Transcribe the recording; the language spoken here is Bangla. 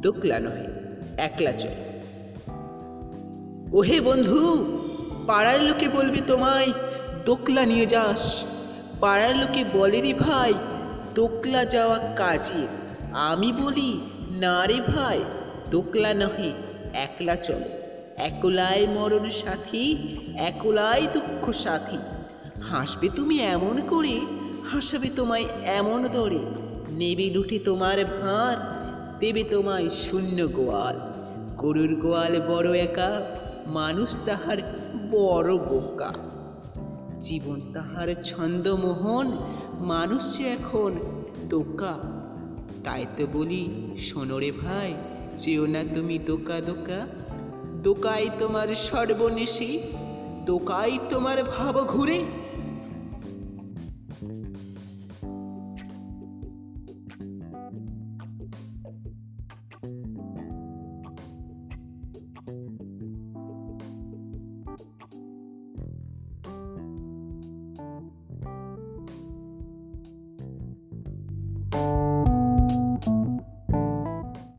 দোকলা নহে, একলা চল। ওহে বন্ধু, পাড়ার লোকে বলবে তোমায়, দোকলা নিয়ে যাস। পাড়ার লোকে বলে রে ভাই, দোকলা যাওয়া কাজে। আমি বলি, না রে ভাই, দোকলা নহে, একলা চল। একলাই মরণ সাথী, একলাই দুঃখ সাথী। হাসবে তুমি এমন করে, হাসাবে তোমায় এমন দরে। নেবে লুটে তোমার ভার দেবে তোমায় শূন্য গোয়াল। গরুর গোয়াল বড় একা, মানুষ তাহার বড় বোকা। জীবন তাহার ছন্দমোহন, মানুষ যে এখন দোকা। তাই তো বলি, শোনো রে ভাই, যেও না তুমি দোকা দোকা। দোকাই তোমার সর্বনেশী, দোকাই তোমার ভাব ঘুরে।